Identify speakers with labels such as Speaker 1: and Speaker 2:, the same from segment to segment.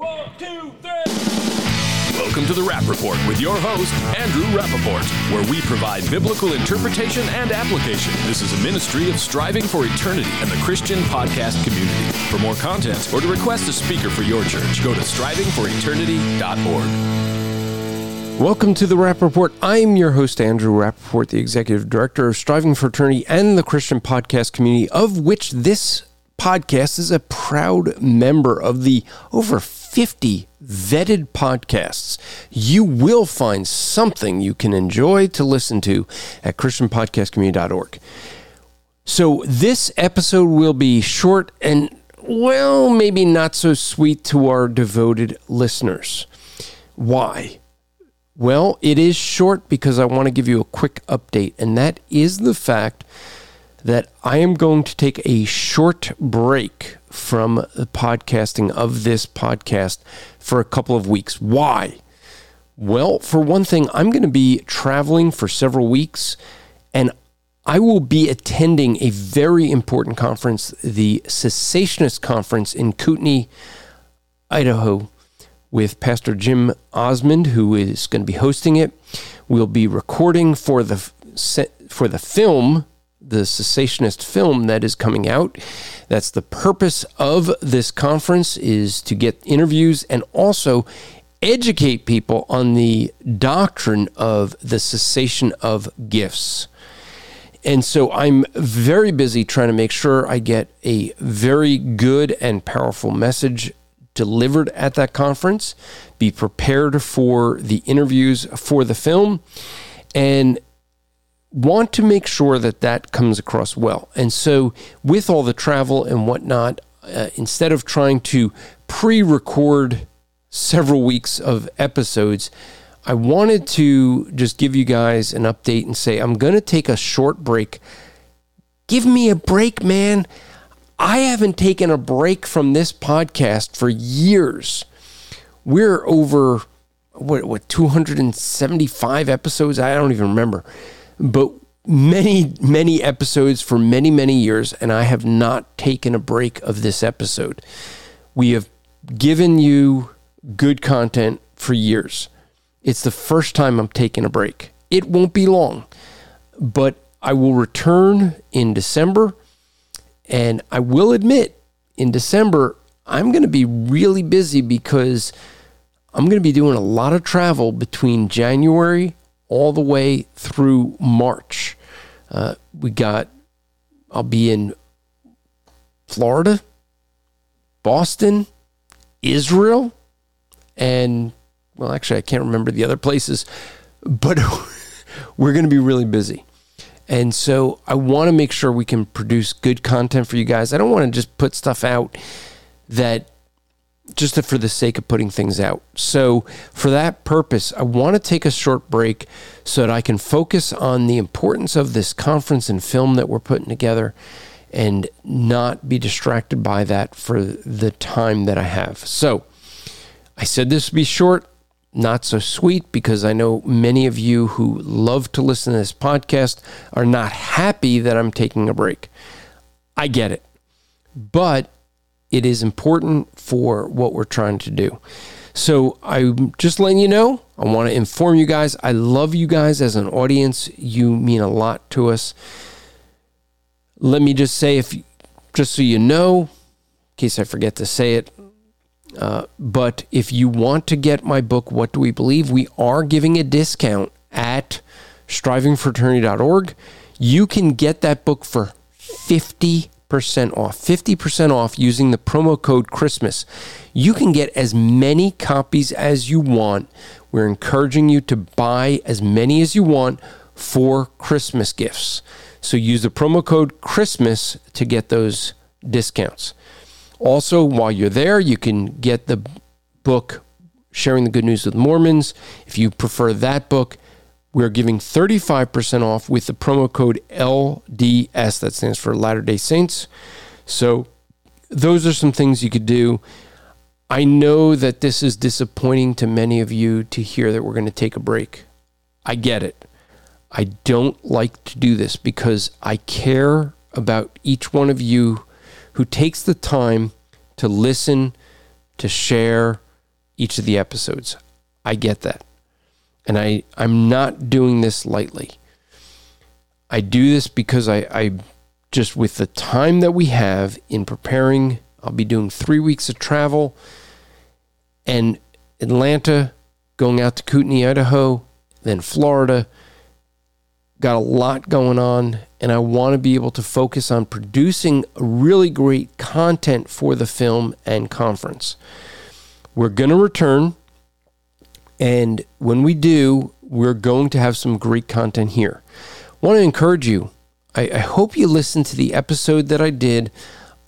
Speaker 1: One, two, three. Welcome to the Rapp Report with your host, Andrew Rappaport, where we provide biblical interpretation and application. This is a ministry of striving for eternity and the Christian podcast community. For more content or to request a speaker for your church, go to strivingforeternity.org.
Speaker 2: Welcome to the Rapp Report. I'm your host, Andrew Rappaport, the Executive Director of Striving for Eternity and the Christian podcast community, of which this podcast is a proud member of the over 50 vetted podcasts. You will find something you can enjoy to listen to at ChristianPodcastCommunity.org. So, this episode will be short and, well, maybe not so sweet to our devoted listeners. Why? Well, it is short because I want to give you a quick update, and that is the fact that I am going to take a short break from the podcasting of this podcast for a couple of weeks. Why? Well, for one thing, I'm going to be traveling for several weeks and I will be attending a very important conference, the Cessationist Conference in Kootenai, Idaho, with Pastor Jim Osman, who is going to be hosting it. We'll be recording for the for the film the cessationist film that is coming out. That's the purpose of this conference is to get interviews and also educate people on the doctrine of the cessation of gifts. And so I'm very busy trying to make sure I get a very good and powerful message delivered at that conference. Be prepared for the interviews for the film. And want to make sure that that comes across well. And so, with all the travel and whatnot, uh, instead of trying to pre record several weeks of episodes, I wanted to just give you guys an update and say, I'm going to take a short break. Give me a break, man. I haven't taken a break from this podcast for years. We're over what what 275 episodes. I don't even remember but many, many episodes for many, many years, and I have not taken a break of this episode. We have given you good content for years. It's the first time I'm taking a break. It won't be long, but I will return in December. And I will admit, in December, I'm going to be really busy because I'm going to be doing a lot of travel between January all the way through March. Uh, we got, I'll be in Florida, Boston, Israel, and, well, actually, I can't remember the other places, but we're going to be really busy. And so I want to make sure we can produce good content for you guys. I don't want to just put stuff out that just for the sake of putting things out. So, for that purpose, I want to take a short break so that I can focus on the importance of this conference and film that we're putting together and not be distracted by that for the time that I have. So, I said this would be short, not so sweet, because I know many of you who love to listen to this podcast are not happy that I'm taking a break. I get it. But it is important for what we're trying to do. So I'm just letting you know. I want to inform you guys. I love you guys as an audience. You mean a lot to us. Let me just say, if just so you know, in case I forget to say it, Uh, but if you want to get my book, What Do We Believe? We are giving a discount at strivingforeternity.org. You can get that book for 50% off. 50% off using the promo code Christmas. You can get as many copies as you want. We're encouraging you to buy as many as you want for Christmas gifts. So use the promo code Christmas to get those discounts. Also, while you're there, you can get the book Sharing the Good News with Mormons. If you prefer that book, we're giving 35% off with the promo code LDS, that stands for Latter day Saints. So, those are some things you could do. I know that this is disappointing to many of you to hear that we're going to take a break. I get it. I don't like to do this because I care about each one of you who takes the time to listen, to share each of the episodes. I get that. And I, I'm not doing this lightly. I do this because I, I just, with the time that we have in preparing, I'll be doing three weeks of travel and Atlanta, going out to Kootenai, Idaho, then Florida. Got a lot going on, and I want to be able to focus on producing really great content for the film and conference. We're going to return, and when we do, we're going to have some great content here. I want to encourage you. I, I hope you listened to the episode that I did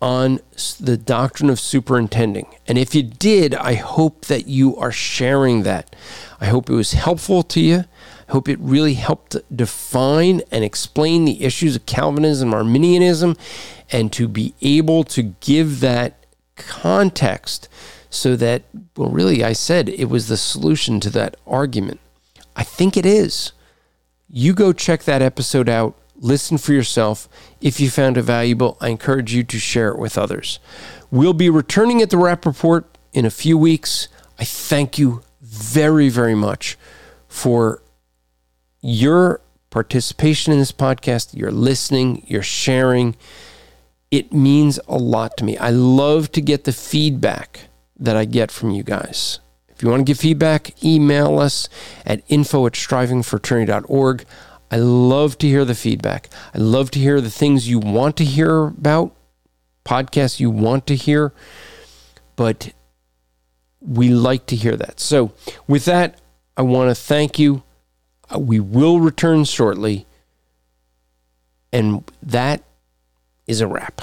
Speaker 2: on the doctrine of superintending. And if you did, I hope that you are sharing that. I hope it was helpful to you. I hope it really helped define and explain the issues of Calvinism, Arminianism, and to be able to give that context so that, well, really, I said it was the solution to that argument. I think it is. You go check that episode out listen for yourself. If you found it valuable, I encourage you to share it with others. We'll be returning at the Rapp Report in a few weeks. I thank you very, very much for your participation in this podcast, your listening, your sharing. It means a lot to me. I love to get the feedback that I get from you guys. If you want to give feedback, email us at info at strivingforeternity.org. I love to hear the feedback. I love to hear the things you want to hear about, podcasts you want to hear, but we like to hear that. So, with that, I want to thank you. Uh, we will return shortly. And that is a wrap.